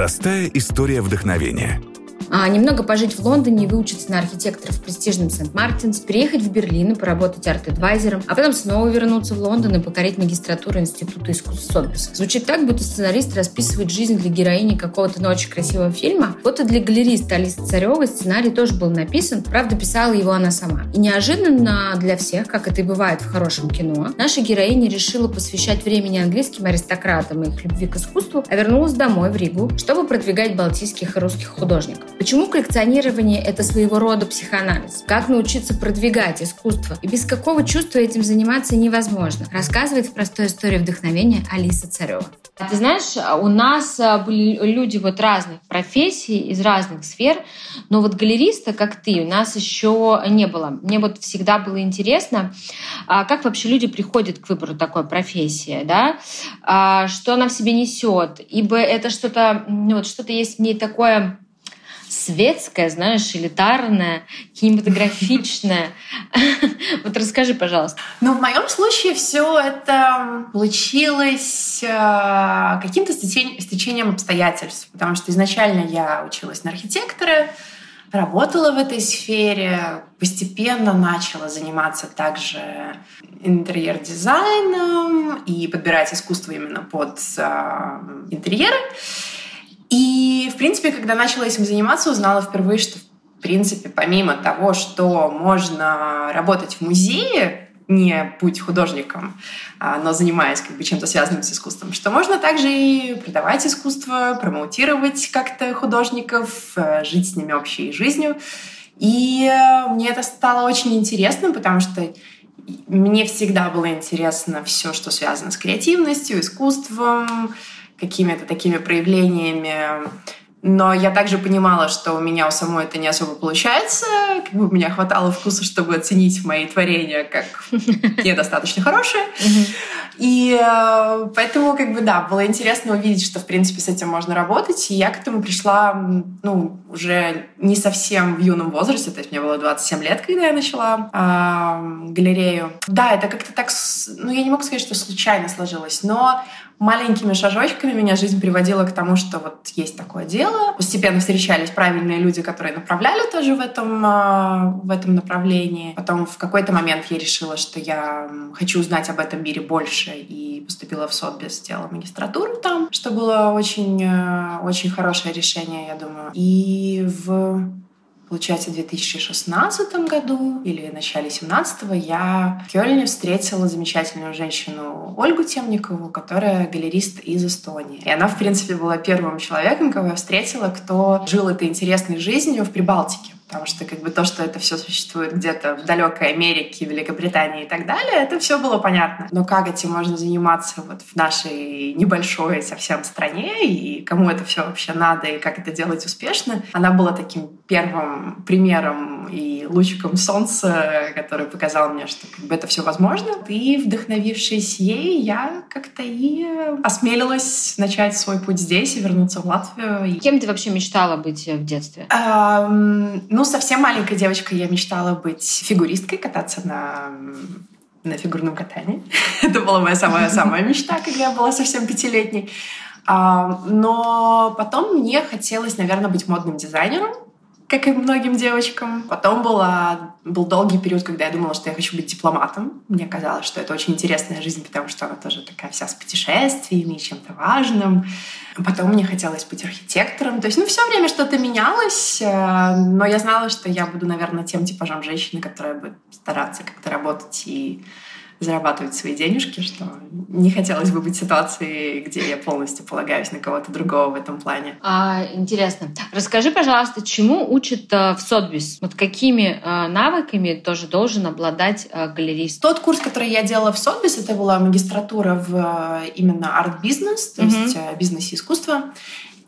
Простая история вдохновения – немного пожить в Лондоне и выучиться на архитектора в престижном Сент-Мартинс, переехать в Берлин и поработать арт-эдвайзером, а потом снова вернуться в Лондон и покорить магистратуру Института искусств Сотбиса. Звучит так, будто сценарист расписывает жизнь для героини какого-то, но очень красивого фильма. Вот и для галериста Алисы Царевой сценарий тоже был написан, правда, писала его она сама. И неожиданно для всех, как это и бывает в хорошем кино, наша героиня решила посвящать времени английским аристократам и их любви к искусству, а вернулась домой в Ригу, чтобы продвигать балтийских и русских художников. Почему коллекционирование – это своего рода психоанализ? Как научиться продвигать искусство? И без какого чувства этим заниматься невозможно? Рассказывает в простой истории вдохновения Алиса Царева. А ты знаешь, у нас а, были люди вот разных профессий, из разных сфер, но вот галериста, как ты, у нас еще не было. Мне вот всегда было интересно, а как вообще люди приходят к выбору такой профессии, да? А что она в себе несет, ибо это что-то, ну, вот что-то есть в ней такое светское, знаешь, элитарное, кинематографичное. Вот расскажи, пожалуйста. Ну, в моем случае все это получилось э, каким-то стечением обстоятельств, потому что изначально я училась на архитектора, работала в этой сфере, постепенно начала заниматься также интерьер-дизайном и подбирать искусство именно под э, интерьеры. И, в принципе, когда начала этим заниматься, узнала впервые, что, в принципе, помимо того, что можно работать в музее, не быть художником, а, но занимаясь как бы чем-то связанным с искусством, что можно также и продавать искусство, промоутировать как-то художников, э, жить с ними общей жизнью. И э, мне это стало очень интересным, потому что мне всегда было интересно все, что связано с креативностью, искусством, какими-то такими проявлениями. Но я также понимала, что у меня у самой это не особо получается. Как бы у меня хватало вкуса, чтобы оценить мои творения как недостаточно хорошие. И э, поэтому, как бы, да, было интересно увидеть, что, в принципе, с этим можно работать. И я к этому пришла, ну, уже не совсем в юном возрасте, то есть мне было 27 лет, когда я начала э, галерею. Да, это как-то так, ну, я не могу сказать, что случайно сложилось, но маленькими шажочками меня жизнь приводила к тому, что вот есть такое дело. Постепенно встречались правильные люди, которые направляли тоже в этом, а, в этом направлении. Потом в какой-то момент я решила, что я хочу узнать об этом мире больше и поступила в Сотбис, сделала магистратуру там, что было очень, э, очень хорошее решение, я думаю. И в получается, в 2016 году или в начале 17 я в Кёльне встретила замечательную женщину Ольгу Темникову, которая галерист из Эстонии. И она, в принципе, была первым человеком, кого я встретила, кто жил этой интересной жизнью в Прибалтике. Потому что как бы то, что это все существует где-то в далекой Америке, Великобритании и так далее, это все было понятно. Но как этим можно заниматься вот в нашей небольшой совсем стране, и кому это все вообще надо, и как это делать успешно, она была таким первым примером и лучиком солнца, который показал мне, что как бы это все возможно. И вдохновившись ей, я как-то и осмелилась начать свой путь здесь и вернуться в Латвию. Кем ты вообще мечтала быть в детстве? Эм, ну, совсем маленькой девочкой я мечтала быть фигуристкой, кататься на на фигурном катании. Это была моя самая-самая мечта, когда я была совсем пятилетней. А, но потом мне хотелось, наверное, быть модным дизайнером как и многим девочкам. Потом была, был долгий период, когда я думала, что я хочу быть дипломатом. Мне казалось, что это очень интересная жизнь, потому что она тоже такая вся с путешествиями и чем-то важным. Потом мне хотелось быть архитектором. То есть, ну, все время что-то менялось, э, но я знала, что я буду, наверное, тем типажом женщины, которая будет стараться как-то работать и зарабатывать свои денежки, что не хотелось бы быть в ситуации, где я полностью полагаюсь на кого-то другого в этом плане. А, интересно. Расскажи, пожалуйста, чему учат э, в Сотбис? Вот какими э, навыками тоже должен обладать э, галерист? Тот курс, который я делала в Сотбис, это была магистратура в именно арт-бизнес, то mm-hmm. есть бизнес и искусство.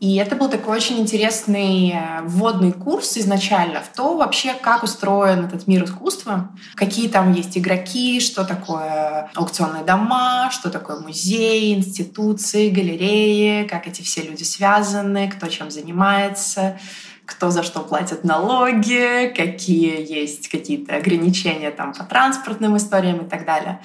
И это был такой очень интересный э, вводный курс изначально в то вообще, как устроен этот мир искусства, какие там есть игроки, что такое аукционные дома, что такое музей, институции, галереи, как эти все люди связаны, кто чем занимается кто за что платит налоги, какие есть какие-то ограничения там по транспортным историям и так далее.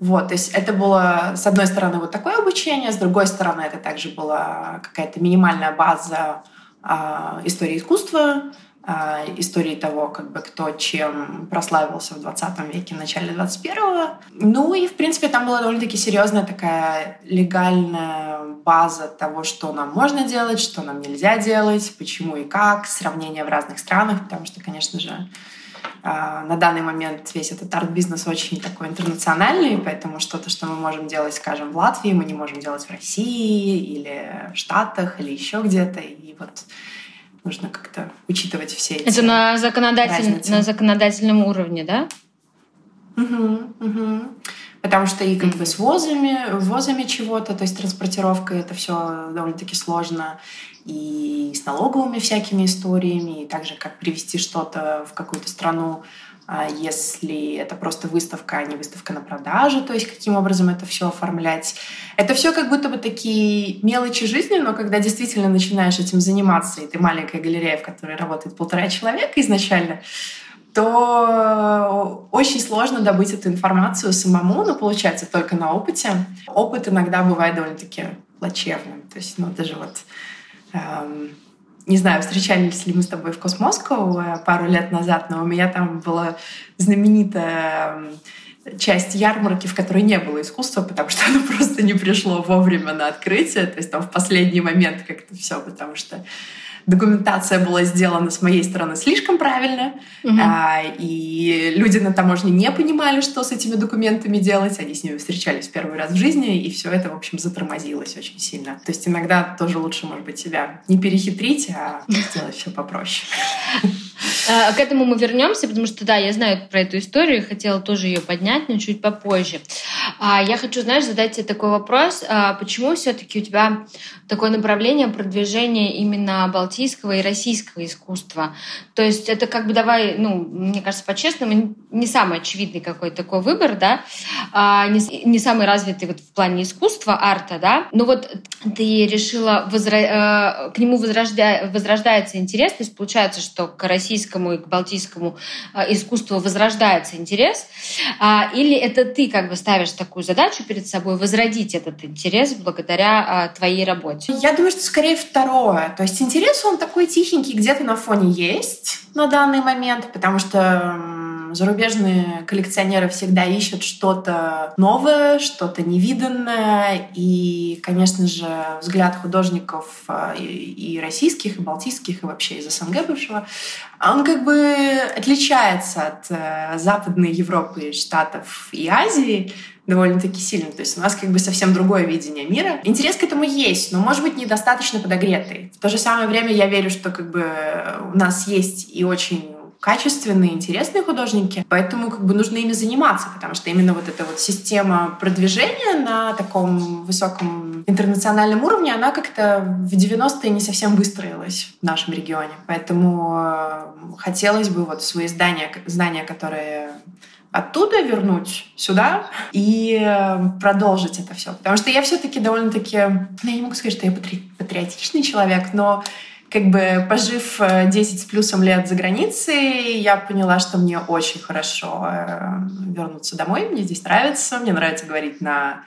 Вот, то есть это было, с одной стороны, вот такое обучение, с другой стороны, это также была какая-то минимальная база э, истории искусства, э, истории того, как бы кто чем прославился в 20 веке, в начале 21-го. Ну и, в принципе, там была довольно-таки серьезная такая легальная база того, что нам можно делать, что нам нельзя делать, почему и как, сравнение в разных странах, потому что, конечно же, на данный момент весь этот арт-бизнес очень такой интернациональный, поэтому что-то, что мы можем делать, скажем, в Латвии, мы не можем делать в России или в Штатах или еще где-то. И вот нужно как-то учитывать все эти Это на, законодатель... на законодательном уровне, да? Угу, угу. Потому что и как бы с возами, возами чего-то, то есть транспортировка, это все довольно-таки сложно и с налоговыми всякими историями, и также как привести что-то в какую-то страну, а если это просто выставка, а не выставка на продажу, то есть каким образом это все оформлять. Это все как будто бы такие мелочи жизни, но когда действительно начинаешь этим заниматься, и ты маленькая галерея, в которой работает полтора человека изначально, то очень сложно добыть эту информацию самому, но получается только на опыте. Опыт иногда бывает довольно-таки плачевным. То есть, ну, даже вот Эм, не знаю, встречались ли мы с тобой в Космоску э, пару лет назад, но у меня там была знаменитая эм, часть ярмарки, в которой не было искусства, потому что оно просто не пришло вовремя на открытие, то есть там в последний момент как-то все, потому что документация была сделана с моей стороны слишком правильно, угу. а, и люди на таможне не понимали, что с этими документами делать, они с ними встречались первый раз в жизни, и все это, в общем, затормозилось очень сильно. То есть иногда тоже лучше, может быть, себя не перехитрить, а сделать все попроще. А, к этому мы вернемся, потому что, да, я знаю про эту историю, хотела тоже ее поднять, но чуть попозже. А, я хочу, знаешь, задать тебе такой вопрос. А, почему все-таки у тебя такое направление продвижения именно балтийского и российского искусства? То есть это как бы давай, ну, мне кажется, по-честному, не самый очевидный какой-то такой выбор, да, не, не самый развитый вот в плане искусства, арта, да, но вот ты решила, возра... к нему возрожда... возрождается интерес, то есть получается, что к российскому и к балтийскому искусству возрождается интерес, или это ты как бы ставишь такую задачу перед собой возродить этот интерес благодаря а, твоей работе? Я думаю, что скорее второе. То есть интерес, он такой тихенький, где-то на фоне есть на данный момент, потому что зарубежные коллекционеры всегда ищут что-то новое, что-то невиданное. И, конечно же, взгляд художников а, и российских, и балтийских, и вообще из СНГ бывшего, он как бы отличается от э, Западной Европы, Штатов и Азии довольно-таки сильно. То есть у нас как бы совсем другое видение мира. Интерес к этому есть, но, может быть, недостаточно подогретый. В то же самое время я верю, что как бы у нас есть и очень качественные, интересные художники, поэтому как бы нужно ими заниматься, потому что именно вот эта вот система продвижения на таком высоком интернациональном уровне, она как-то в 90-е не совсем выстроилась в нашем регионе. Поэтому э, хотелось бы вот свои здания, знания, которые оттуда вернуть сюда и э, продолжить это все. Потому что я все-таки довольно-таки, ну, я не могу сказать, что я патриотичный человек, но как бы пожив 10 э, с плюсом лет за границей, я поняла, что мне очень хорошо э, вернуться домой. Мне здесь нравится. Мне нравится говорить на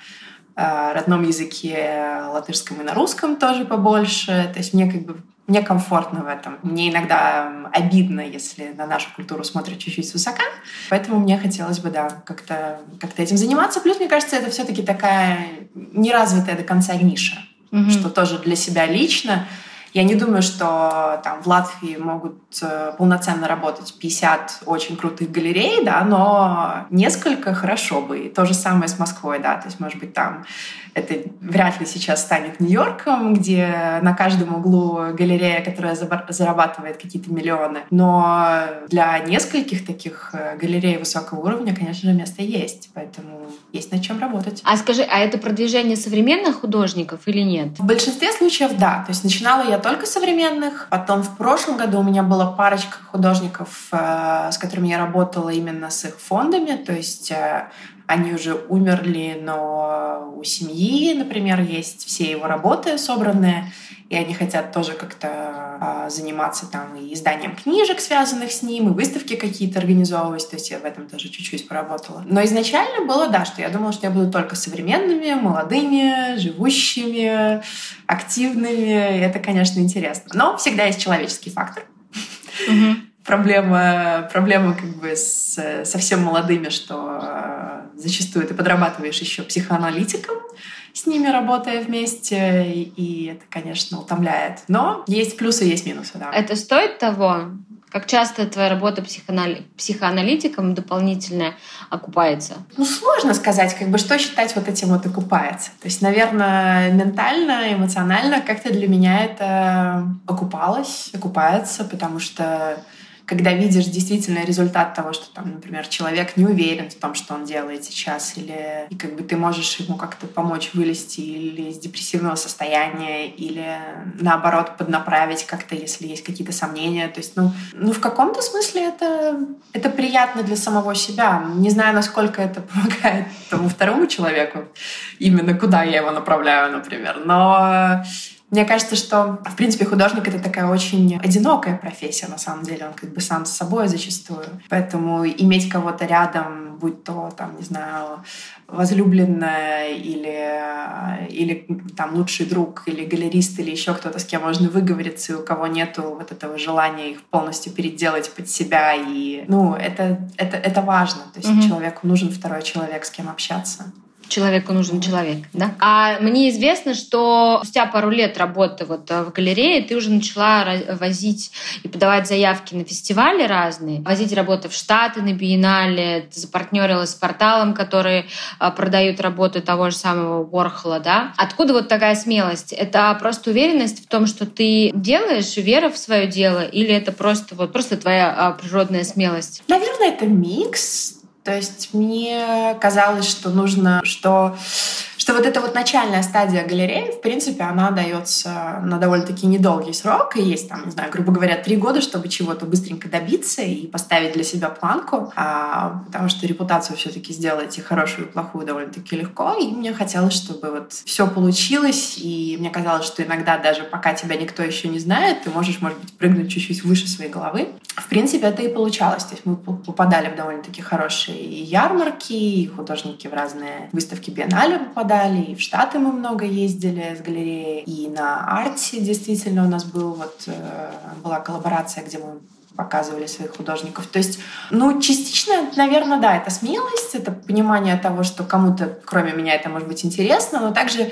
родном языке латышском и на русском тоже побольше. То есть мне как бы мне комфортно в этом. Мне иногда обидно, если на нашу культуру смотрят чуть-чуть свысока. Поэтому мне хотелось бы, да, как-то как этим заниматься. Плюс, мне кажется, это все-таки такая неразвитая до конца ниша, mm-hmm. что тоже для себя лично я не думаю, что там в Латвии могут э, полноценно работать 50 очень крутых галерей, да, но несколько хорошо бы. И то же самое с Москвой, да, то есть, может быть, там это вряд ли сейчас станет Нью-Йорком, где на каждом углу галерея, которая зарабатывает какие-то миллионы. Но для нескольких таких э, галерей высокого уровня, конечно же, место есть. Поэтому есть над чем работать. А скажи, а это продвижение современных художников или нет? В большинстве случаев да. То есть начинала я только современных. Потом в прошлом году у меня была парочка художников, э, с которыми я работала именно с их фондами. То есть э, они уже умерли, но у семьи, например, есть все его работы собранные, и они хотят тоже как-то а, заниматься там и изданием книжек, связанных с ним, и выставки какие-то организовывать. То есть я в этом тоже чуть-чуть поработала. Но изначально было, да, что я думала, что я буду только современными, молодыми, живущими, активными. И это, конечно, интересно. Но всегда есть человеческий фактор. Проблема, проблема как бы с совсем молодыми, что зачастую ты подрабатываешь еще психоаналитиком, с ними работая вместе, и это, конечно, утомляет. Но есть плюсы, есть минусы, да. Это стоит того? Как часто твоя работа психоанали... психоаналитиком дополнительная окупается? Ну, сложно сказать, как бы, что считать вот этим вот окупается. То есть, наверное, ментально, эмоционально как-то для меня это окупалось, окупается, потому что когда видишь действительно результат того, что там, например, человек не уверен в том, что он делает сейчас, или и как бы ты можешь ему как-то помочь вылезти или из депрессивного состояния, или наоборот поднаправить как-то, если есть какие-то сомнения. То есть, ну, ну в каком-то смысле это, это приятно для самого себя. Не знаю, насколько это помогает тому второму человеку, именно куда я его направляю, например. Но мне кажется, что, в принципе, художник — это такая очень одинокая профессия, на самом деле. Он как бы сам с собой зачастую. Поэтому иметь кого-то рядом, будь то, там, не знаю, возлюбленная или, или там лучший друг, или галерист, или еще кто-то, с кем можно выговориться, и у кого нету вот этого желания их полностью переделать под себя. И, ну, это, это, это важно. То есть mm-hmm. человеку нужен второй человек, с кем общаться человеку нужен человек, да? А мне известно, что спустя пару лет работы вот э, в галерее ты уже начала возить и подавать заявки на фестивали разные, возить работы в Штаты на биеннале, ты запартнерилась с порталом, который э, продают работы того же самого Уорхола, да? Откуда вот такая смелость? Это просто уверенность в том, что ты делаешь, вера в свое дело, или это просто вот просто твоя а, природная смелость? Наверное, это микс то есть мне казалось, что нужно, что что вот эта вот начальная стадия галереи, в принципе, она дается на довольно-таки недолгий срок, и есть там, не знаю, грубо говоря, три года, чтобы чего-то быстренько добиться и поставить для себя планку, а, потому что репутацию все-таки сделать и хорошую, и плохую довольно-таки легко, и мне хотелось, чтобы вот все получилось, и мне казалось, что иногда даже пока тебя никто еще не знает, ты можешь, может быть, прыгнуть чуть-чуть выше своей головы. В принципе, это и получалось, то есть мы попадали в довольно-таки хорошие ярмарки, и художники в разные выставки биеннале попадали, попадали, и в Штаты мы много ездили с галереей, и на арте действительно у нас был вот, э, была коллаборация, где мы показывали своих художников. То есть, ну, частично, наверное, да, это смелость, это понимание того, что кому-то, кроме меня, это может быть интересно, но также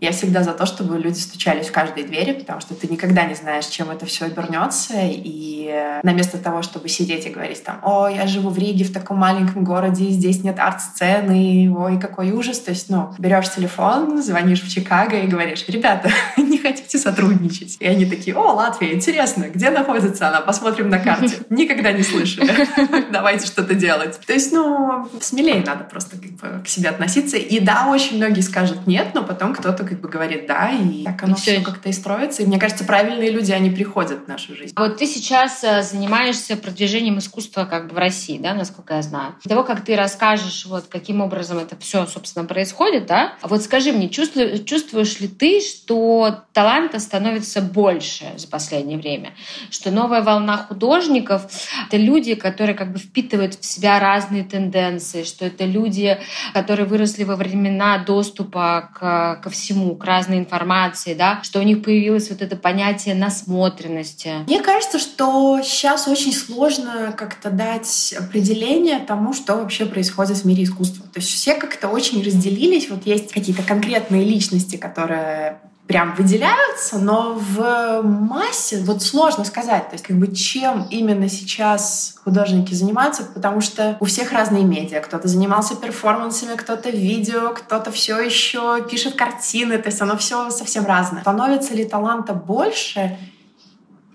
я всегда за то, чтобы люди стучались в каждой двери, потому что ты никогда не знаешь, чем это все обернется. И на место того, чтобы сидеть и говорить там, о, я живу в Риге, в таком маленьком городе, здесь нет арт-сцены, ой, какой ужас. То есть, ну, берешь телефон, звонишь в Чикаго и говоришь, ребята, не хотите сотрудничать? И они такие, о, Латвия, интересно, где находится она? Посмотрим на карте. Никогда не слышали. Давайте что-то делать. То есть, ну, смелее надо просто как бы к себе относиться. И да, очень многие скажут нет, но потом кто-то как бы говорит да, и так оно и все, все как-то и строится. И мне кажется, правильные люди, они приходят в нашу жизнь. А вот ты сейчас э, занимаешься продвижением искусства как бы в России, да, насколько я знаю. До того, как ты расскажешь, вот каким образом это все, собственно, происходит, да, вот скажи мне, чувствуешь, чувствуешь ли ты, что таланта становится больше за последнее время? Что новая волна художников — это люди, которые как бы впитывают в себя разные тенденции, что это люди, которые выросли во времена доступа к, ко всему всему, к разной информации, да, что у них появилось вот это понятие насмотренности. Мне кажется, что сейчас очень сложно как-то дать определение тому, что вообще происходит в мире искусства. То есть все как-то очень разделились. Вот есть какие-то конкретные личности, которые прям выделяются, но в массе вот сложно сказать, то есть как бы чем именно сейчас художники занимаются, потому что у всех разные медиа. Кто-то занимался перформансами, кто-то видео, кто-то все еще пишет картины, то есть оно все совсем разное. Становится ли таланта больше?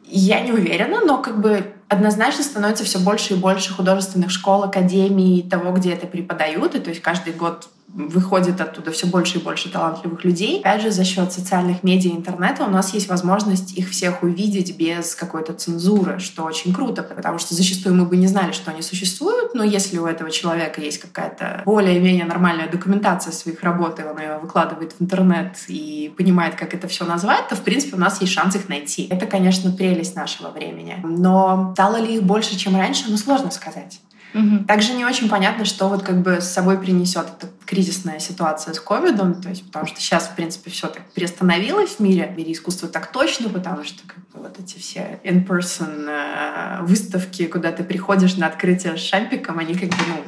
Я не уверена, но как бы однозначно становится все больше и больше художественных школ, академий, того, где это преподают. И то есть каждый год выходит оттуда все больше и больше талантливых людей. Опять же, за счет социальных медиа и интернета у нас есть возможность их всех увидеть без какой-то цензуры, что очень круто, потому что зачастую мы бы не знали, что они существуют, но если у этого человека есть какая-то более-менее нормальная документация своих работ, и он ее выкладывает в интернет и понимает, как это все назвать, то, в принципе, у нас есть шанс их найти. Это, конечно, прелесть нашего времени. Но стало ли их больше, чем раньше, ну, сложно сказать. Угу. Также не очень понятно, что вот как бы с собой принесет эта кризисная ситуация с ковидом, то есть потому что сейчас, в принципе, все так приостановилось в мире, в мире искусства так точно, потому что как бы, вот эти все in-person э, выставки, куда ты приходишь на открытие с шампиком, они как бы, ну,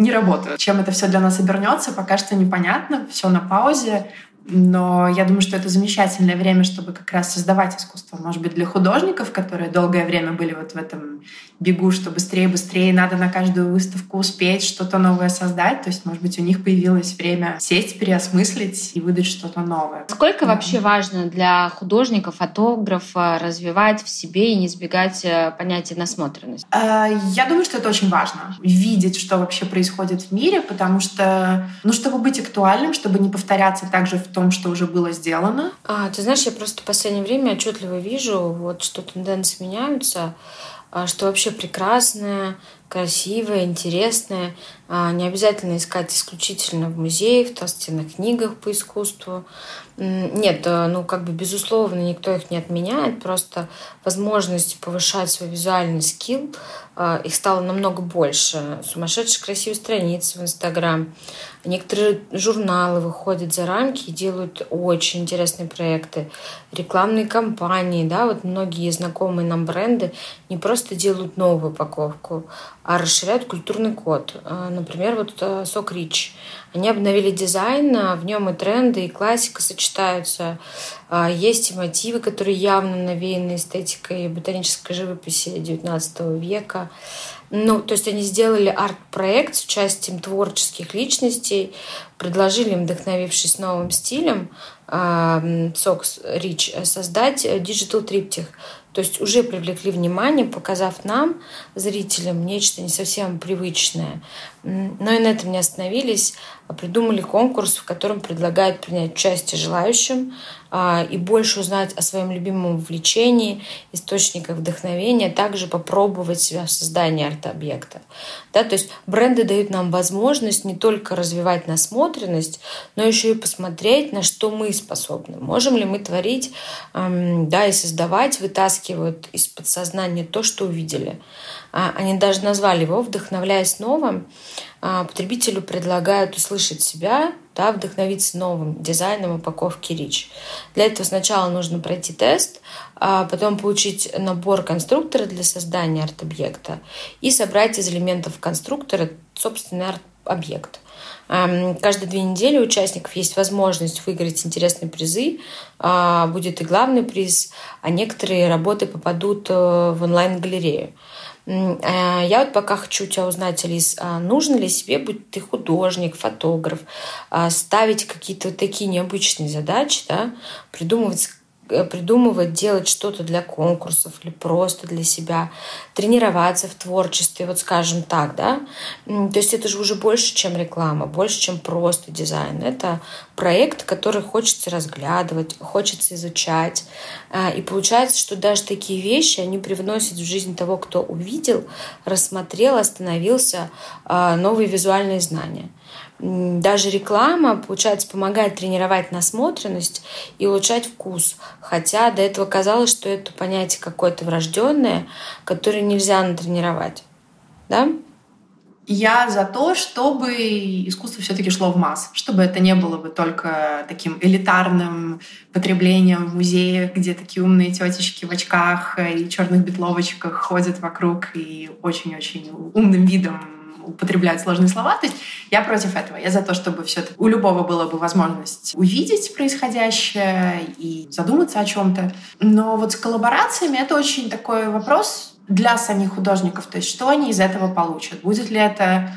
не работают. Чем это все для нас обернется, пока что непонятно, все на паузе. Но я думаю, что это замечательное время, чтобы как раз создавать искусство. Может быть, для художников, которые долгое время были вот в этом бегу, что быстрее, быстрее, надо на каждую выставку успеть что-то новое создать. То есть, может быть, у них появилось время сесть, переосмыслить и выдать что-то новое. Сколько вообще важно для художника, фотографа развивать в себе и не избегать э, понятия насмотренности? А, я думаю, что это очень важно. Видеть, что вообще происходит в мире, потому что, ну, чтобы быть актуальным, чтобы не повторяться также в том, что уже было сделано. А, ты знаешь, я просто в последнее время отчетливо вижу, вот, что тенденции меняются. А, что вообще прекрасное, красивое, интересное. А, не обязательно искать исключительно в музее, в толстенных книгах по искусству. Нет, ну как бы безусловно никто их не отменяет, просто возможность повышать свой визуальный скилл, а, их стало намного больше. Сумасшедшие красивые страницы в Инстаграм, Некоторые журналы выходят за рамки и делают очень интересные проекты. Рекламные кампании, да, вот многие знакомые нам бренды не просто делают новую упаковку, а расширяют культурный код. А, например, вот э, Сок Рич. Они обновили дизайн, а в нем и тренды, и классика сочетаются. А, есть и мотивы, которые явно навеяны эстетикой ботанической живописи XIX века. Ну, то есть они сделали арт-проект с участием творческих личностей, предложили им, вдохновившись новым стилем, соков Rich, создать digital триптих. То есть уже привлекли внимание, показав нам, зрителям, нечто не совсем привычное. Но и на этом не остановились, а придумали конкурс, в котором предлагают принять участие желающим а, и больше узнать о своем любимом увлечении, источниках вдохновения, а также попробовать себя в создании арт-объекта. Да, то есть бренды дают нам возможность не только развивать насмотренность, но еще и посмотреть, на что мы способны. Можем ли мы творить да, и создавать, вытаскивают из подсознания то, что увидели. А, они даже назвали его «Вдохновляясь новым». А, потребителю предлагают услышать себя, да, вдохновиться новым дизайном упаковки Рич. Для этого сначала нужно пройти тест, а потом получить набор конструктора для создания арт-объекта и собрать из элементов конструктора собственный арт-объект. Каждые две недели у участников есть возможность выиграть интересные призы. А, будет и главный приз, а некоторые работы попадут э, в онлайн-галерею. А, я вот пока хочу тебя узнать, Алис, а нужно ли себе, будь ты художник, фотограф, ставить какие-то такие необычные задачи, да, придумывать Э, придумывать, делать что-то для конкурсов или просто для себя, тренироваться в творчестве, вот скажем так, да. То есть это же уже больше, чем реклама, больше, чем просто дизайн. Это проект, который хочется разглядывать, хочется изучать. А, и получается, что даже такие вещи, они привносят в жизнь того, кто увидел, рассмотрел, остановился, а, новые визуальные знания даже реклама, получается, помогает тренировать насмотренность и улучшать вкус. Хотя до этого казалось, что это понятие какое-то врожденное, которое нельзя натренировать. Да? Я за то, чтобы искусство все-таки шло в масс, чтобы это не было бы только таким элитарным потреблением в музеях, где такие умные тетечки в очках и черных бетловочках ходят вокруг и очень-очень умным видом употребляют сложные слова. То есть я против этого. Я за то, чтобы все у любого была бы возможность увидеть происходящее и задуматься о чем-то. Но вот с коллаборациями это очень такой вопрос для самих художников. То есть что они из этого получат? Будет ли это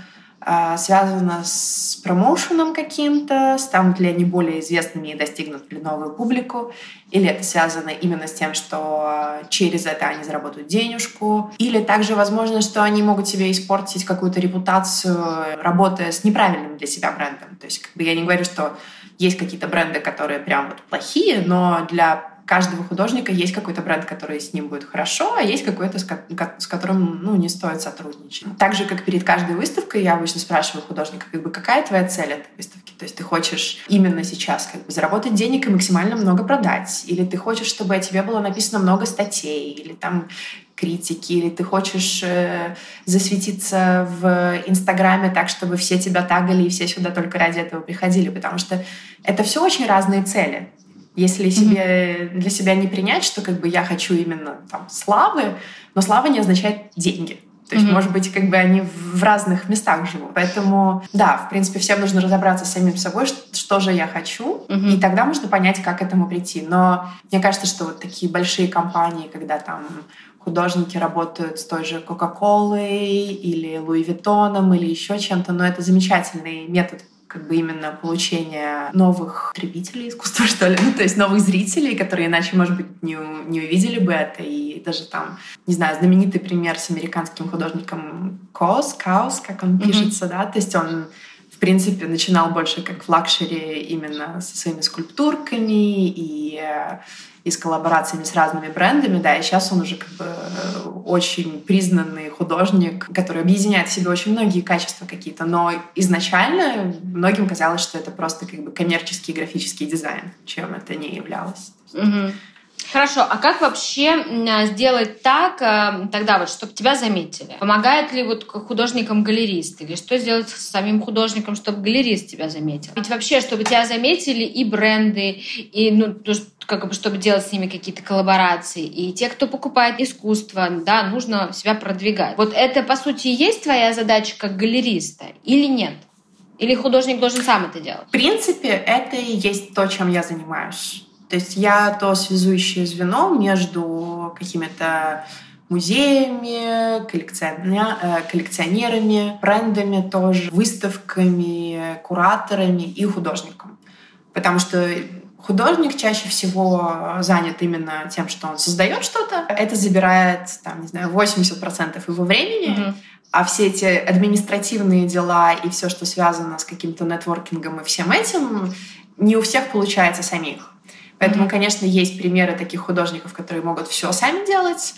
связано с промоушеном каким-то, станут ли они более известными и достигнут ли новую публику, или это связано именно с тем, что через это они заработают денежку, или также возможно, что они могут себе испортить какую-то репутацию, работая с неправильным для себя брендом. То есть как бы я не говорю, что есть какие-то бренды, которые прям вот плохие, но для каждого художника есть какой-то бренд, который с ним будет хорошо, а есть какой-то, с которым ну, не стоит сотрудничать. Так же, как перед каждой выставкой, я обычно спрашиваю художника, как бы, какая твоя цель этой выставки? То есть ты хочешь именно сейчас как бы, заработать денег и максимально много продать? Или ты хочешь, чтобы о тебе было написано много статей? Или там критики, или ты хочешь э, засветиться в Инстаграме так, чтобы все тебя тагали и все сюда только ради этого приходили, потому что это все очень разные цели. Если себе, mm-hmm. для себя не принять, что как бы я хочу именно там славы, но слава не означает деньги. То есть, mm-hmm. может быть, как бы они в разных местах живут. Поэтому, да, в принципе, всем нужно разобраться с самим собой, что, что же я хочу, mm-hmm. и тогда можно понять, как к этому прийти. Но мне кажется, что вот такие большие компании, когда там художники работают с той же Кока-Колой или Луи Виттоном или еще чем-то, но это замечательный метод как бы именно получение новых потребителей искусства, что ли, ну, то есть новых зрителей, которые иначе, может быть, не, не увидели бы это. И даже там, не знаю, знаменитый пример с американским художником KAWS, KAWS, как он mm-hmm. пишется, да, то есть он в принципе, начинал больше как в luxury именно со своими скульптурками и и с коллаборациями с разными брендами, да, и сейчас он уже как бы очень признанный художник, который объединяет в себе очень многие качества какие-то, но изначально многим казалось, что это просто как бы коммерческий графический дизайн, чем это не являлось. Угу. Хорошо, а как вообще сделать так, э, тогда вот, чтобы тебя заметили? Помогает ли вот художникам галерист? Или что сделать с самим художником, чтобы галерист тебя заметил? Ведь вообще, чтобы тебя заметили и бренды, и ну, как бы, чтобы делать с ними какие-то коллаборации, и те, кто покупает искусство, да, нужно себя продвигать. Вот это, по сути, есть твоя задача как галериста или нет? Или художник должен сам это делать? В принципе, это и есть то, чем я занимаюсь. То есть я то связующее звено между какими-то музеями, э, коллекционерами, брендами тоже, выставками, кураторами и художником. Потому что художник чаще всего занят именно тем, что он создает что-то. Это забирает, там, не знаю, 80% его времени. Mm-hmm. А все эти административные дела и все, что связано с каким-то нетворкингом и всем этим, не у всех получается самих. Поэтому, mm-hmm. конечно, есть примеры таких художников, которые могут все сами делать,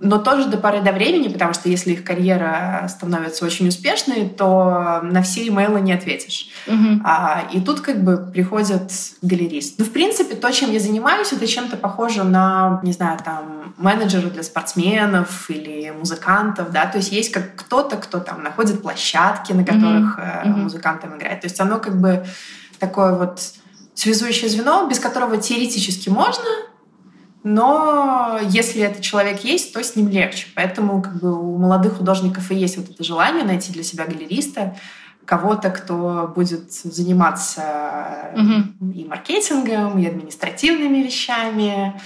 но тоже до поры до времени, потому что если их карьера становится очень успешной, то на все имейлы не ответишь. Mm-hmm. А, и тут как бы приходит галерист. Ну, в принципе, то, чем я занимаюсь, это чем-то похоже на, не знаю, там, менеджеры для спортсменов или музыкантов, да, то есть есть как кто-то, кто там находит площадки, на которых. Mm-hmm. музыкантам играет. То есть оно как бы такое вот связующее звено, без которого теоретически можно, но если этот человек есть, то с ним легче. Поэтому как бы у молодых художников и есть вот это желание найти для себя галериста, кого-то, кто будет заниматься угу. и маркетингом, и административными вещами,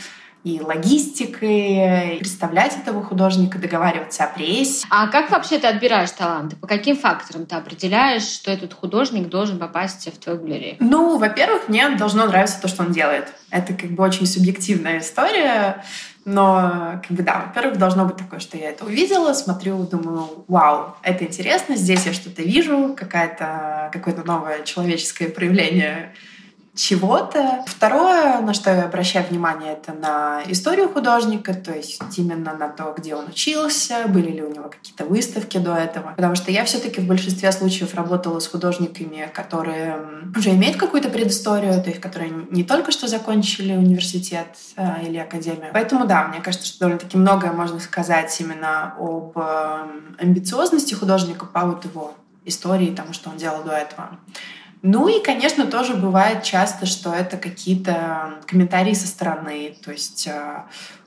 и логистикой, и представлять этого художника, договариваться о прессе. А как вообще ты отбираешь таланты? По каким факторам ты определяешь, что этот художник должен попасть в твою галерею? Ну, во-первых, мне должно нравиться то, что он делает. Это как бы очень субъективная история. Но, как бы, да, во-первых, должно быть такое, что я это увидела, смотрю, думаю, вау, это интересно, здесь я что-то вижу, какое-то новое человеческое проявление чего-то. Второе, на что я обращаю внимание, это на историю художника, то есть именно на то, где он учился, были ли у него какие-то выставки до этого. Потому что я все-таки в большинстве случаев работала с художниками, которые уже имеют какую-то предысторию, то есть которые не только что закончили университет а, или академию. Поэтому да, мне кажется, что довольно-таки многое можно сказать именно об э, амбициозности художника по вот его истории, тому, что он делал до этого. Ну и, конечно, тоже бывает часто, что это какие-то комментарии со стороны, то есть э,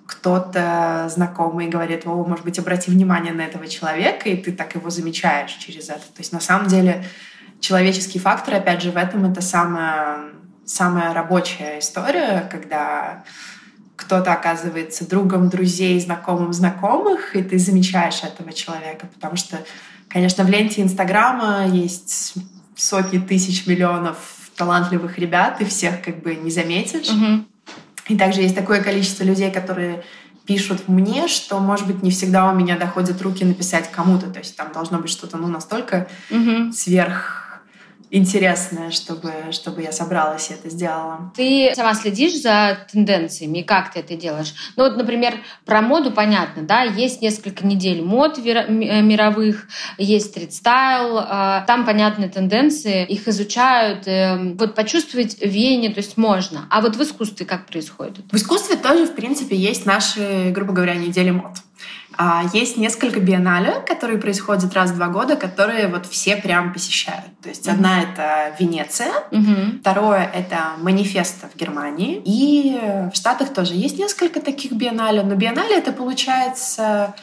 кто-то знакомый говорит, о, может быть, обрати внимание на этого человека, и ты так его замечаешь через это. То есть на самом деле человеческий фактор, опять же, в этом это самая, самая рабочая история, когда кто-то оказывается другом друзей, знакомым знакомых, и ты замечаешь этого человека, потому что Конечно, в ленте Инстаграма есть сотни тысяч миллионов талантливых ребят, и всех как бы не заметишь. Мгм. И также есть такое количество людей, которые пишут мне, что, может быть, не всегда у меня доходят руки написать кому-то. То есть там должно быть что-то ну, настолько Мгм. сверх интересное, чтобы, чтобы я собралась и это сделала. Ты сама следишь за тенденциями, и как ты это делаешь? Ну вот, например, про моду понятно, да, есть несколько недель мод э, мировых, есть стрит-стайл, э, там понятные тенденции, их изучают, э, вот почувствовать веяние, то есть можно. А вот в искусстве как происходит? В искусстве тоже, в принципе, есть наши, грубо говоря, недели мод. А, Есть несколько биеннале, которые происходят раз в два года, которые вот все прям посещают. То есть Мгм. одна — это Венеция, Мгм. Второе — это манифесто в Германии. И в Штатах тоже есть несколько таких биеннале. Но биеннале — это, получается,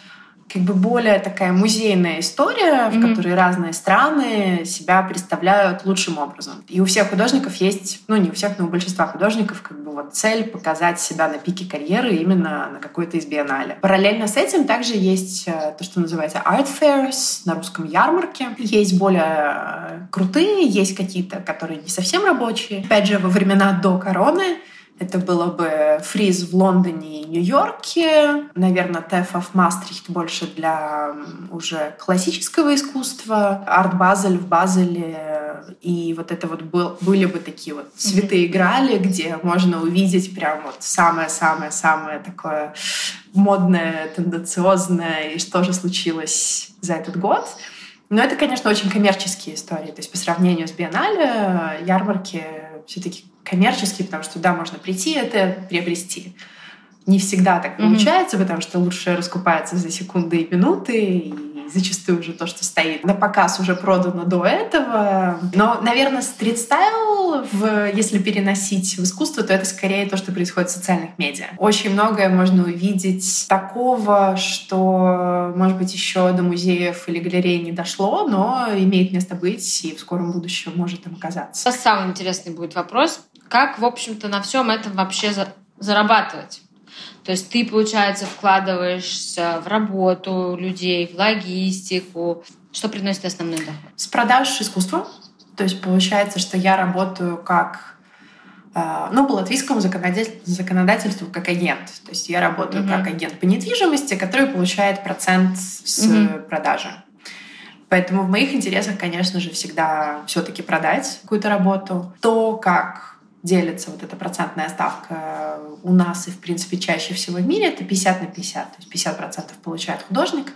как бы более такая музейная история, в Мгм. которой разные страны себя представляют лучшим образом. И у всех художников есть, ну не у всех, но у большинства художников как бы вот цель показать себя на пике карьеры именно на какой-то из биеннале. Параллельно с этим также есть э, то, что называется art fairs, на русском ярмарки. Есть более э, крутые, есть какие-то, которые не совсем рабочие. Опять же, во времена до короны это было бы фриз в Лондоне и Нью-Йорке, наверное, TEF в Мастрихт больше для уже классического искусства, арт Базель в Базеле, и вот это вот был, были бы такие вот цветы играли, где можно увидеть прям вот самое-самое-самое такое модное, тенденциозное, и что же случилось за этот год. Но это, конечно, очень коммерческие истории. То есть по сравнению с биеннале ярмарки все-таки коммерческие, потому что туда можно прийти это приобрести. Не всегда так получается, потому что лучше раскупается за секунды и минуты, и зачастую уже то, что стоит на показ, уже продано до этого. Но, наверное, стрит-стайл, в- если переносить в искусство, то это скорее то, что происходит в социальных медиа. Очень многое можно увидеть такого, что, может быть, еще до музеев или галерей не дошло, но имеет место быть и в скором будущем может там оказаться. Сейчас самый интересный будет вопрос. Как, в общем-то, на всем этом вообще за- зарабатывать? То есть ты, получается, вкладываешься в работу людей, в логистику. Что приносит основной доход? С продаж искусства. То есть получается, что я работаю как э, ну, по латвийскому законодатель- законодательству как агент. То есть я работаю Мгм. как агент по недвижимости, который получает процент с Мгм. продажи. Поэтому в моих интересах, конечно же, всегда все-таки продать какую-то работу. То, как делится вот эта процентная ставка у нас и, в принципе, чаще всего в мире, это 50 на 50. То есть 50% получает художник,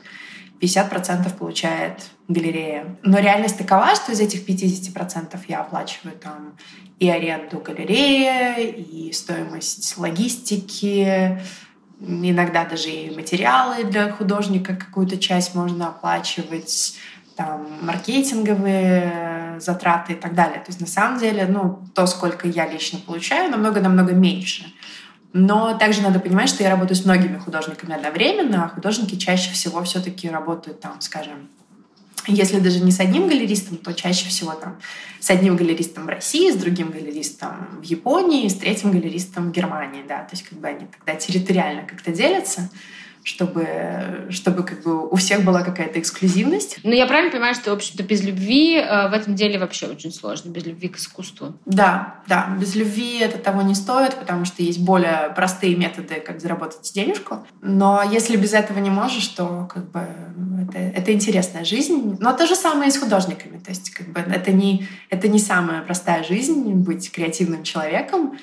50% получает галерея. Но реальность такова, что из этих 50% я оплачиваю там и аренду галереи, и стоимость логистики, иногда даже и материалы для художника какую-то часть можно оплачивать, там, маркетинговые затраты и так далее. То есть на самом деле, ну, то, сколько я лично получаю, намного-намного меньше. Но также надо понимать, что я работаю с многими художниками одновременно, а художники чаще всего все-таки работают там, скажем, если даже не с одним галеристом, то чаще всего там с одним галеристом в России, с другим галеристом в Японии, с третьим галеристом в Германии, да, то есть как бы они тогда территориально как-то делятся, чтобы, чтобы как бы у всех была какая-то эксклюзивность. Ну, я правильно понимаю, что, в общем-то, без любви э, в этом деле вообще очень сложно, без любви к искусству. Да, да, без любви это того не стоит, потому что есть более простые методы, как заработать денежку. Но если без этого не можешь, то как бы это, это интересная жизнь. Но то же самое и с художниками. То есть как бы это не, это не самая простая жизнь быть креативным человеком.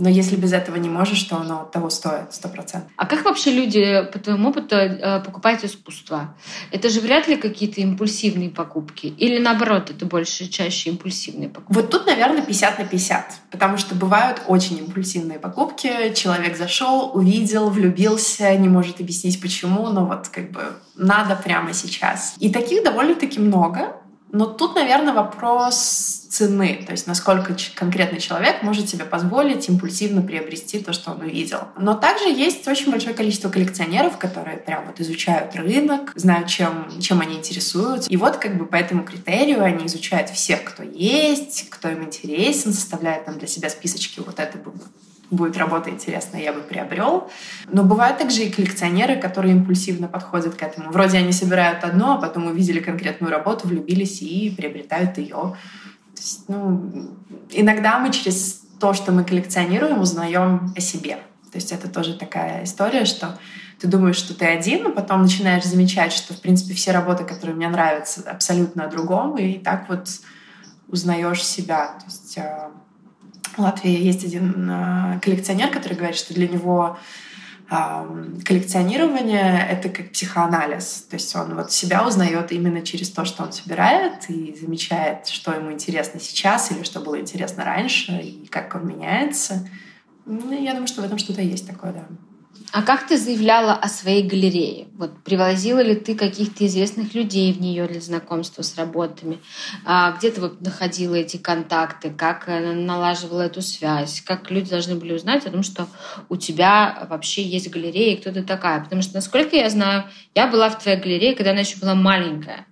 Но если без этого не можешь, то оно того стоит, сто процентов. А как вообще люди, по твоему опыту, э, покупают искусство? Это же вряд ли какие-то импульсивные покупки? Или наоборот, это больше чаще импульсивные покупки? Вот тут, наверное, 50 на 50, потому что бывают очень импульсивные покупки. Человек зашел, увидел, влюбился, не может объяснить почему, но вот как бы надо прямо сейчас. И таких довольно-таки много. Но тут, наверное, вопрос цены, то есть насколько конкретный человек может себе позволить импульсивно приобрести то, что он увидел. Но также есть очень большое количество коллекционеров, которые прям вот изучают рынок, знают, чем, чем они интересуются. И вот как бы по этому критерию они изучают всех, кто есть, кто им интересен, составляют там для себя списочки. Вот это бы будет работа интересная, я бы приобрел. Но бывают также и коллекционеры, которые импульсивно подходят к этому. Вроде они собирают одно, а потом увидели конкретную работу, влюбились и приобретают ее. Есть, ну, иногда мы через то, что мы коллекционируем, узнаем о себе. То есть это тоже такая история, что ты думаешь, что ты один, а потом начинаешь замечать, что, в принципе, все работы, которые мне нравятся, абсолютно о другом, и так вот узнаешь себя. То есть э, в Латвии есть один э, коллекционер, который говорит, что для него коллекционирование — это как психоанализ. То есть он вот себя узнает именно через то, что он собирает и замечает, что ему интересно сейчас или что было интересно раньше, и как он меняется. Ну, я думаю, что в этом что-то есть такое, да. А как ты заявляла о своей галерее? Вот привозила ли ты каких-то известных людей в нее для знакомства с работами? А где ты вот находила эти контакты? Как э, налаживала эту связь? Как люди должны были узнать о том, что у тебя вообще есть галерея и кто ты такая? Потому что, насколько я знаю, я была в твоей галерее, когда она еще была маленькая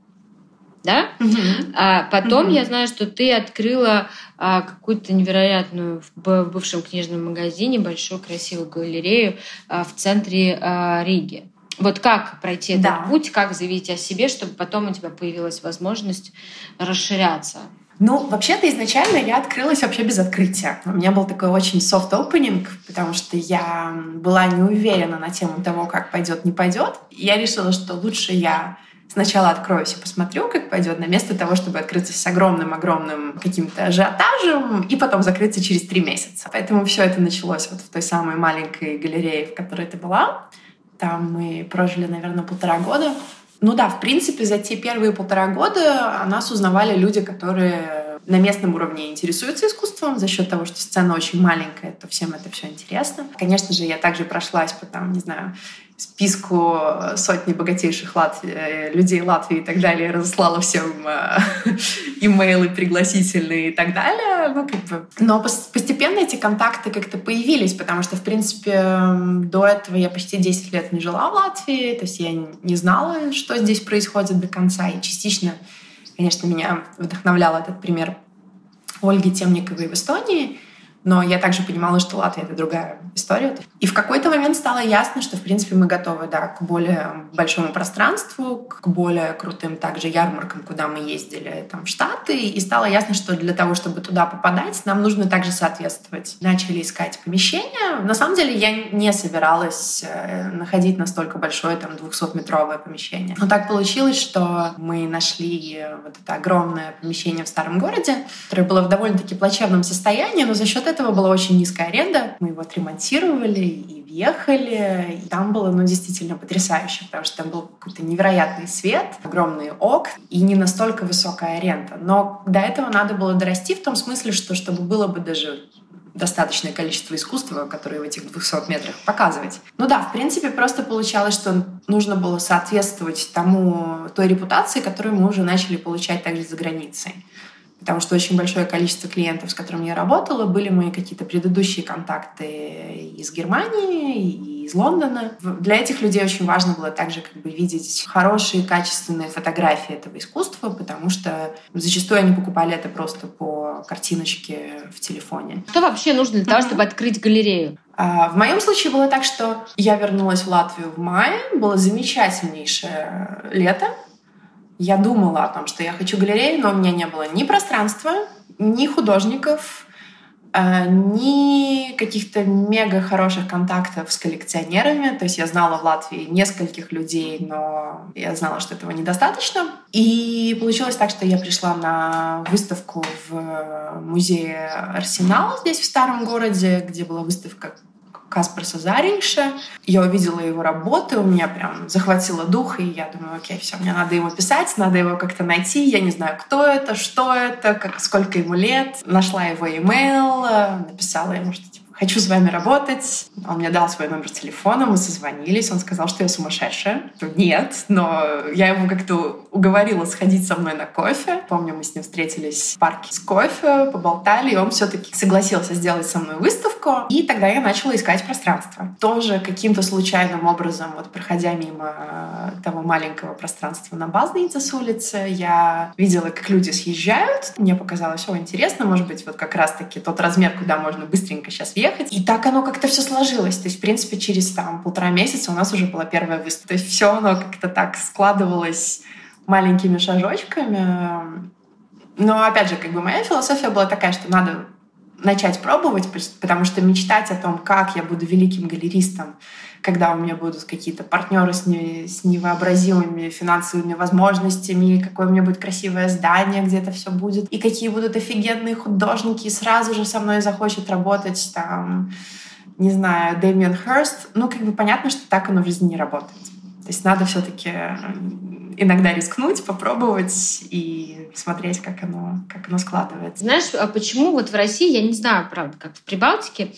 да? Угу. А потом угу. я знаю, что ты открыла а, какую-то невероятную в бывшем книжном магазине большую красивую галерею а, в центре а, Риги. Вот как пройти этот да. путь, как заявить о себе, чтобы потом у тебя появилась возможность расширяться? Ну, вообще-то изначально я открылась вообще без открытия. У меня был такой очень soft opening, потому что я была не уверена на тему того, как пойдет, не пойдет. Я решила, что лучше я сначала откроюсь и посмотрю, как пойдет, на место того, чтобы открыться с огромным-огромным каким-то ажиотажем и потом закрыться через три месяца. Поэтому все это началось вот в той самой маленькой галерее, в которой ты была. Там мы прожили, наверное, полтора года. Ну да, в принципе, за те первые полтора года о нас узнавали люди, которые на местном уровне интересуются искусством за счет того, что сцена очень маленькая, то всем это все интересно. Конечно же, я также прошлась по там, не знаю, списку сотни богатейших Латвии, э, людей Латвии и так далее, разослала всем э, имейлы пригласительные и так далее. Ну, как бы. Но постепенно эти контакты как-то появились, потому что, в принципе, до этого я почти 10 лет не жила в Латвии, то есть я не знала, что здесь происходит до конца. И частично, конечно, меня вдохновлял этот пример Ольги Темниковой в Эстонии, но я также понимала, что Латвия — это другая история. И в какой-то момент стало ясно, что, в принципе, мы готовы да, к более большому пространству, к более крутым также ярмаркам, куда мы ездили там, в Штаты. И стало ясно, что для того, чтобы туда попадать, нам нужно также соответствовать. Начали искать помещение. На самом деле я не собиралась э, находить настолько большое, там, 200-метровое помещение. Но так получилось, что мы нашли вот это огромное помещение в старом городе, которое было в довольно-таки плачевном состоянии, но за счет этого была очень низкая аренда. Мы его отремонтировали и въехали. И там было, ну, действительно потрясающе, потому что там был какой-то невероятный свет, огромные ок и не настолько высокая аренда. Но до этого надо было дорасти в том смысле, что чтобы было бы даже достаточное количество искусства, которое в этих 200 метрах показывать. Ну да, в принципе, просто получалось, что нужно было соответствовать тому, той репутации, которую мы уже начали получать также за границей потому что очень большое количество клиентов, с которыми я работала, были мои какие-то предыдущие контакты из Германии, и из Лондона. Для этих людей очень важно было также как бы видеть хорошие, качественные фотографии этого искусства, потому что зачастую они покупали это просто по картиночке в телефоне. Что вообще нужно для того, чтобы открыть галерею? А, в моем случае было так, что я вернулась в Латвию в мае, было замечательнейшее лето, я думала о том, что я хочу галерею, но у меня не было ни пространства, ни художников, э, ни каких-то мега хороших контактов с коллекционерами. То есть я знала в Латвии нескольких людей, но я знала, что этого недостаточно. И получилось так, что я пришла на выставку в музее Арсенал здесь в старом городе, где была выставка Каспарса Зарейша. Я увидела его работы, у меня прям захватило дух, и я думаю, окей, все, мне надо его писать, надо его как-то найти. Я не знаю, кто это, что это, как, сколько ему лет. Нашла его имейл, написала ему, что типа, хочу с вами работать. Он мне дал свой номер телефона, мы созвонились, он сказал, что я сумасшедшая. Нет, но я ему как-то уговорила сходить со мной на кофе. Помню, мы с ним встретились в парке с кофе, поболтали, и он все-таки согласился сделать со мной выставку. И тогда я начала искать пространство. Тоже каким-то случайным образом, вот проходя мимо э, того маленького пространства на Базнице с улицы, я видела, как люди съезжают. Мне показалось, о, интересно, может быть, вот как раз-таки тот размер, куда можно быстренько сейчас въехать, приехать. И так оно как-то все сложилось. То есть, в принципе, через там полтора месяца у нас уже была первая выставка. То есть все оно как-то так складывалось маленькими шажочками. Но, опять же, как бы моя философия была такая, что надо начать пробовать, потому что мечтать о том, как я буду великим галеристом, когда у меня будут какие-то партнеры с, не, с невообразимыми финансовыми возможностями, какое у меня будет красивое здание, где это все будет, и какие будут офигенные художники, и сразу же со мной захочет работать там, не знаю, Дэмиан Херст. Ну, как бы понятно, что так оно в жизни не работает. То есть надо все-таки иногда рискнуть, попробовать и смотреть, как оно, как оно складывается. Знаешь, а почему вот в России, я не знаю, правда, как в Прибалтике,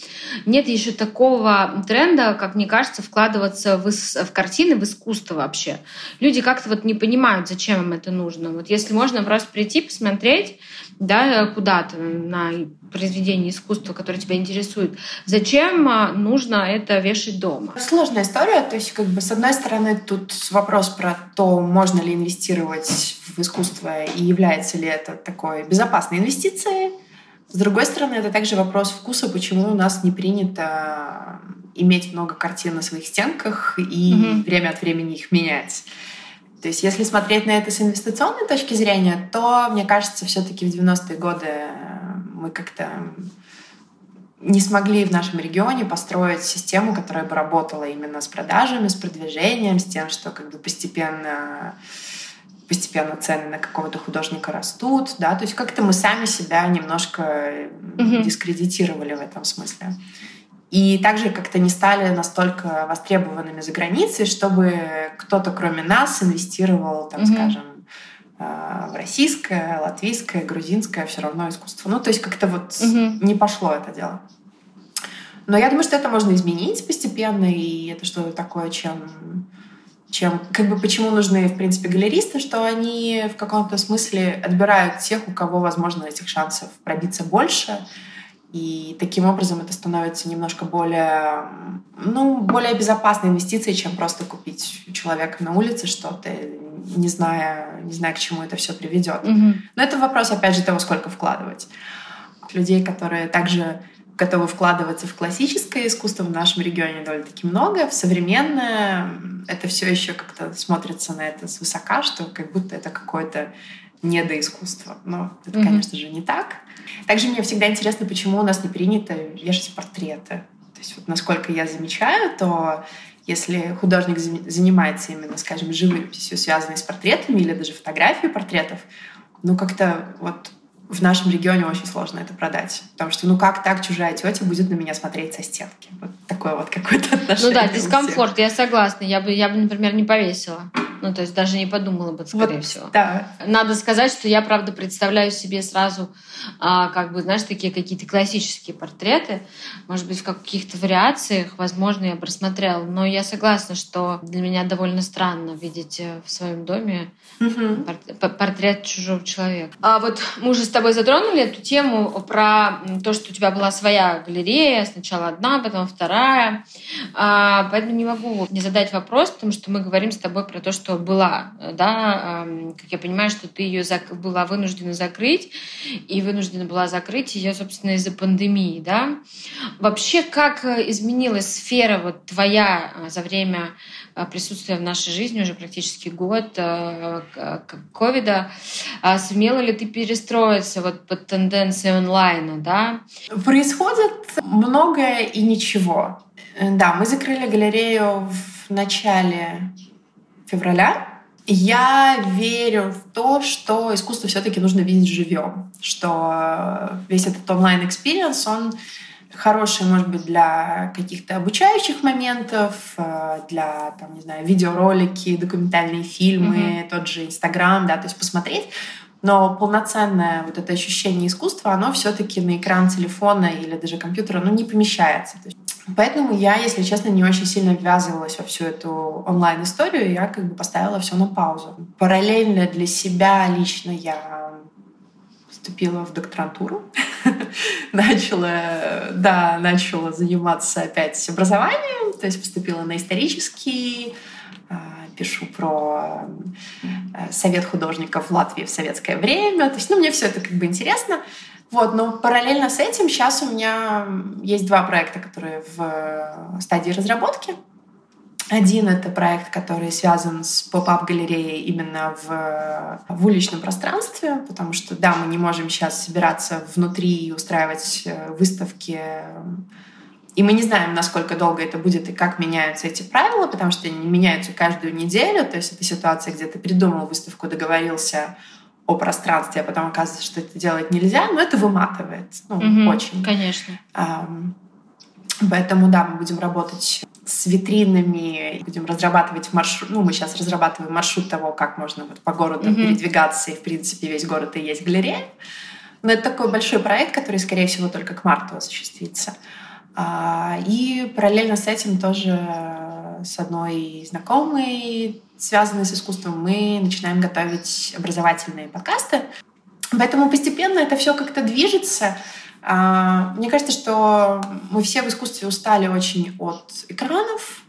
нет еще такого тренда, как мне кажется, вкладываться в, в картины, в искусство вообще. Люди как-то вот не понимают, зачем им это нужно. Вот если можно просто прийти, посмотреть, да, куда-то на произведение искусства, которое тебя интересует, зачем а, нужно это вешать дома? Сложная история. То есть, как бы, с одной стороны, тут вопрос про то, можно ли инвестировать в искусство и является ли это такой безопасной инвестицией. С другой стороны, это также вопрос вкуса, почему у нас не принято иметь много картин на своих стенках и mm-hmm. время от времени их менять. То есть, если смотреть на это с инвестиционной точки зрения, то, мне кажется, все-таки в 90-е годы мы как-то не смогли в нашем регионе построить систему, которая бы работала именно с продажами, с продвижением, с тем, что как бы постепенно постепенно цены на какого-то художника растут, да, то есть как-то мы сами себя немножко mm-hmm. дискредитировали в этом смысле. И также как-то не стали настолько востребованными за границей, чтобы кто-то кроме нас инвестировал, так mm-hmm. скажем, в российское, латвийское, грузинское все равно искусство. Ну, то есть как-то вот mm-hmm. не пошло это дело. Но я думаю, что это можно изменить постепенно, и это что-то такое, чем чем как бы почему нужны в принципе галеристы, что они в каком-то смысле отбирают тех, у кого возможно этих шансов пробиться больше, и таким образом это становится немножко более, ну, более безопасной инвестицией, чем просто купить у человека на улице что-то, не зная, не зная, к чему это все приведет. Mm-hmm. Но это вопрос, опять же, того, сколько вкладывать. Людей, которые также готовы вкладываться в классическое искусство в нашем регионе довольно-таки много. В современное это все еще как-то смотрится на это свысока, что как будто это какое-то недоискусство. Но это, mm-hmm. конечно же, не так. Также мне всегда интересно, почему у нас не принято вешать портреты. То есть вот насколько я замечаю, то если художник занимается именно, скажем, живописью, связанной с портретами или даже фотографией портретов, ну как-то вот в нашем регионе очень сложно это продать. Потому что, ну как так чужая тетя будет на меня смотреть со стенки? Вот такое вот какое-то отношение. Ну да, дискомфорт, я согласна. Я бы, я бы, например, не повесила. Ну, то есть даже не подумала бы, скорее вот, всего. Да. Надо сказать, что я, правда, представляю себе сразу, а, как бы, знаешь, такие какие-то классические портреты. Может быть, в каких-то вариациях, возможно, я бы рассмотрела. Но я согласна, что для меня довольно странно видеть э, в своем доме угу. портрет, портрет чужого человека. А вот мы уже с тобой затронули эту тему про то, что у тебя была своя галерея, сначала одна, потом вторая. А, поэтому не могу не задать вопрос, потому что мы говорим с тобой про то, что была, да, как я понимаю, что ты ее была вынуждена закрыть, и вынуждена была закрыть ее, собственно, из-за пандемии, да. Вообще, как э, изменилась сфера вот твоя э, за время э, присутствия в нашей жизни уже практически год ковида, сумела ли ты перестроиться вот под тенденции онлайна, да? Происходит многое и ничего. Да, мы закрыли галерею в начале февраля. Я верю в то, что искусство все-таки нужно видеть живьем, что весь этот онлайн-experience, он хороший, может быть, для каких-то обучающих моментов, э, для, там, не знаю, видеоролики, документальные фильмы, mm-hmm. тот же Инстаграм, да, то есть посмотреть. Но полноценное вот это ощущение искусства, оно все-таки на экран телефона или даже компьютера, ну, не помещается. Поэтому я, если честно, не очень сильно ввязывалась во всю эту онлайн-историю. Я как бы поставила все на паузу. Параллельно для себя лично я вступила в докторантуру, начала, да, начала заниматься опять образованием, то есть поступила на исторический, а, пишу про совет художников в Латвии в советское время. То есть, ну, мне все это как бы интересно. Вот, но параллельно с этим сейчас у меня есть два проекта, которые в стадии разработки. Один — это проект, который связан с поп-ап галереей именно в, в уличном пространстве, потому что, да, мы не можем сейчас собираться внутри и устраивать э, выставки и мы не знаем, насколько долго это будет и как меняются эти правила, потому что они меняются каждую неделю. То есть это ситуация, где ты придумал выставку, договорился о пространстве, а потом оказывается, что это делать нельзя, но это выматывает. Ну, угу, очень. Конечно. Поэтому, да, мы будем работать с витринами, будем разрабатывать маршрут. Ну, мы сейчас разрабатываем маршрут того, как можно вот по городу mm-hmm. передвигаться, и, в принципе, весь город и есть галерея. Но это такой большой проект, который, скорее всего, только к марту осуществится. А, и параллельно с этим тоже с одной знакомой, связанной с искусством, мы начинаем готовить образовательные подкасты. Поэтому постепенно это все как-то движется. А, мне кажется, что мы все в искусстве устали очень от экранов,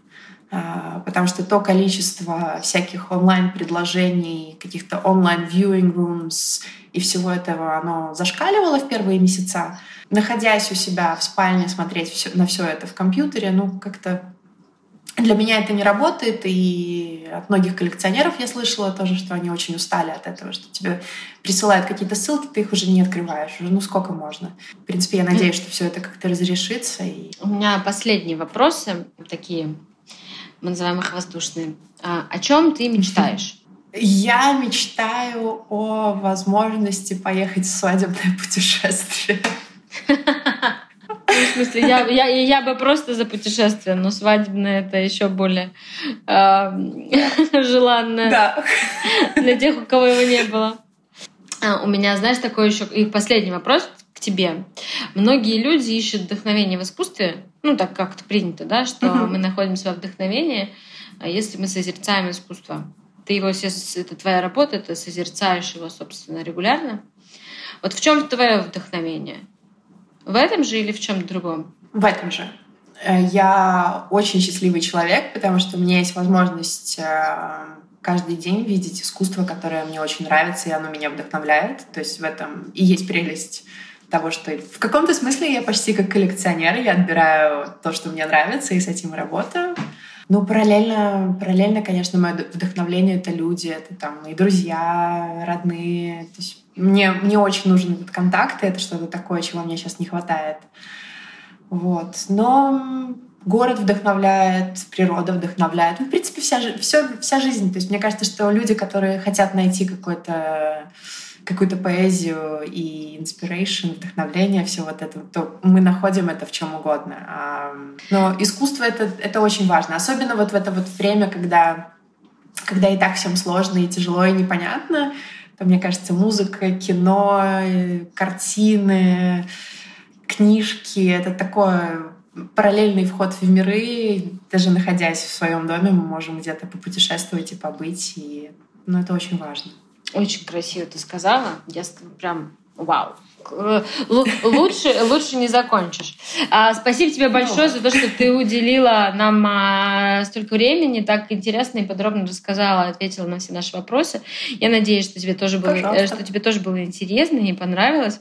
потому что то количество всяких онлайн-предложений, каких-то онлайн-viewing rooms и всего этого, оно зашкаливало в первые месяца. Находясь у себя в спальне, смотреть все, на все это в компьютере, ну, как-то для меня это не работает, и от многих коллекционеров я слышала тоже, что они очень устали от этого, что тебе присылают какие-то ссылки, ты их уже не открываешь, уже ну сколько можно. В принципе, я надеюсь, что все это как-то разрешится. И... У меня последние вопросы такие, мы называем их воздушные. А, о чем ты мечтаешь? Я мечтаю о возможности поехать в свадебное путешествие. Ну, в смысле, я, я, я бы просто за путешествие, но свадебное это еще более э, желанное да. для тех, у кого его не было. А, у меня, знаешь, такой еще и последний вопрос к тебе. Многие люди ищут вдохновение в искусстве, ну так как-то принято, да, что uh-huh. мы находимся во вдохновении, а если мы созерцаем искусство. Ты его, это твоя работа, ты созерцаешь его, собственно, регулярно. Вот в чем твое вдохновение? В этом же или в чем-то другом? В этом же. Э, я очень счастливый человек, потому что у меня есть возможность э, каждый день видеть искусство, которое мне очень нравится, и оно меня вдохновляет. То есть в этом и есть прелесть того, что в каком-то смысле я почти как коллекционер, я отбираю то, что мне нравится, и с этим работаю. Ну, параллельно, параллельно, конечно, мое вдохновление — это люди, это там и друзья, родные. То есть мне, мне очень нужен этот контакт, и это что-то такое, чего мне сейчас не хватает. Вот. Но город вдохновляет, природа вдохновляет. Ну, в принципе, вся, все, вся жизнь. То есть мне кажется, что люди, которые хотят найти какой-то какую-то поэзию и inspiration, вдохновление, все вот это, то мы находим это в чем угодно. Но искусство это, это очень важно. Особенно вот в это вот время, когда, когда и так всем сложно и тяжело и непонятно, мне кажется, музыка, кино, картины, книжки — это такое параллельный вход в миры. Даже находясь в своем доме, мы можем где-то попутешествовать и побыть. И... Ну, это очень важно. Очень красиво ты сказала. Я прям вау. Лучше, лучше не закончишь. А, спасибо тебе большое за то, что ты уделила нам а, столько времени, так интересно и подробно рассказала, ответила на все наши вопросы. Я надеюсь, что тебе тоже было, что тебе тоже было интересно и понравилось.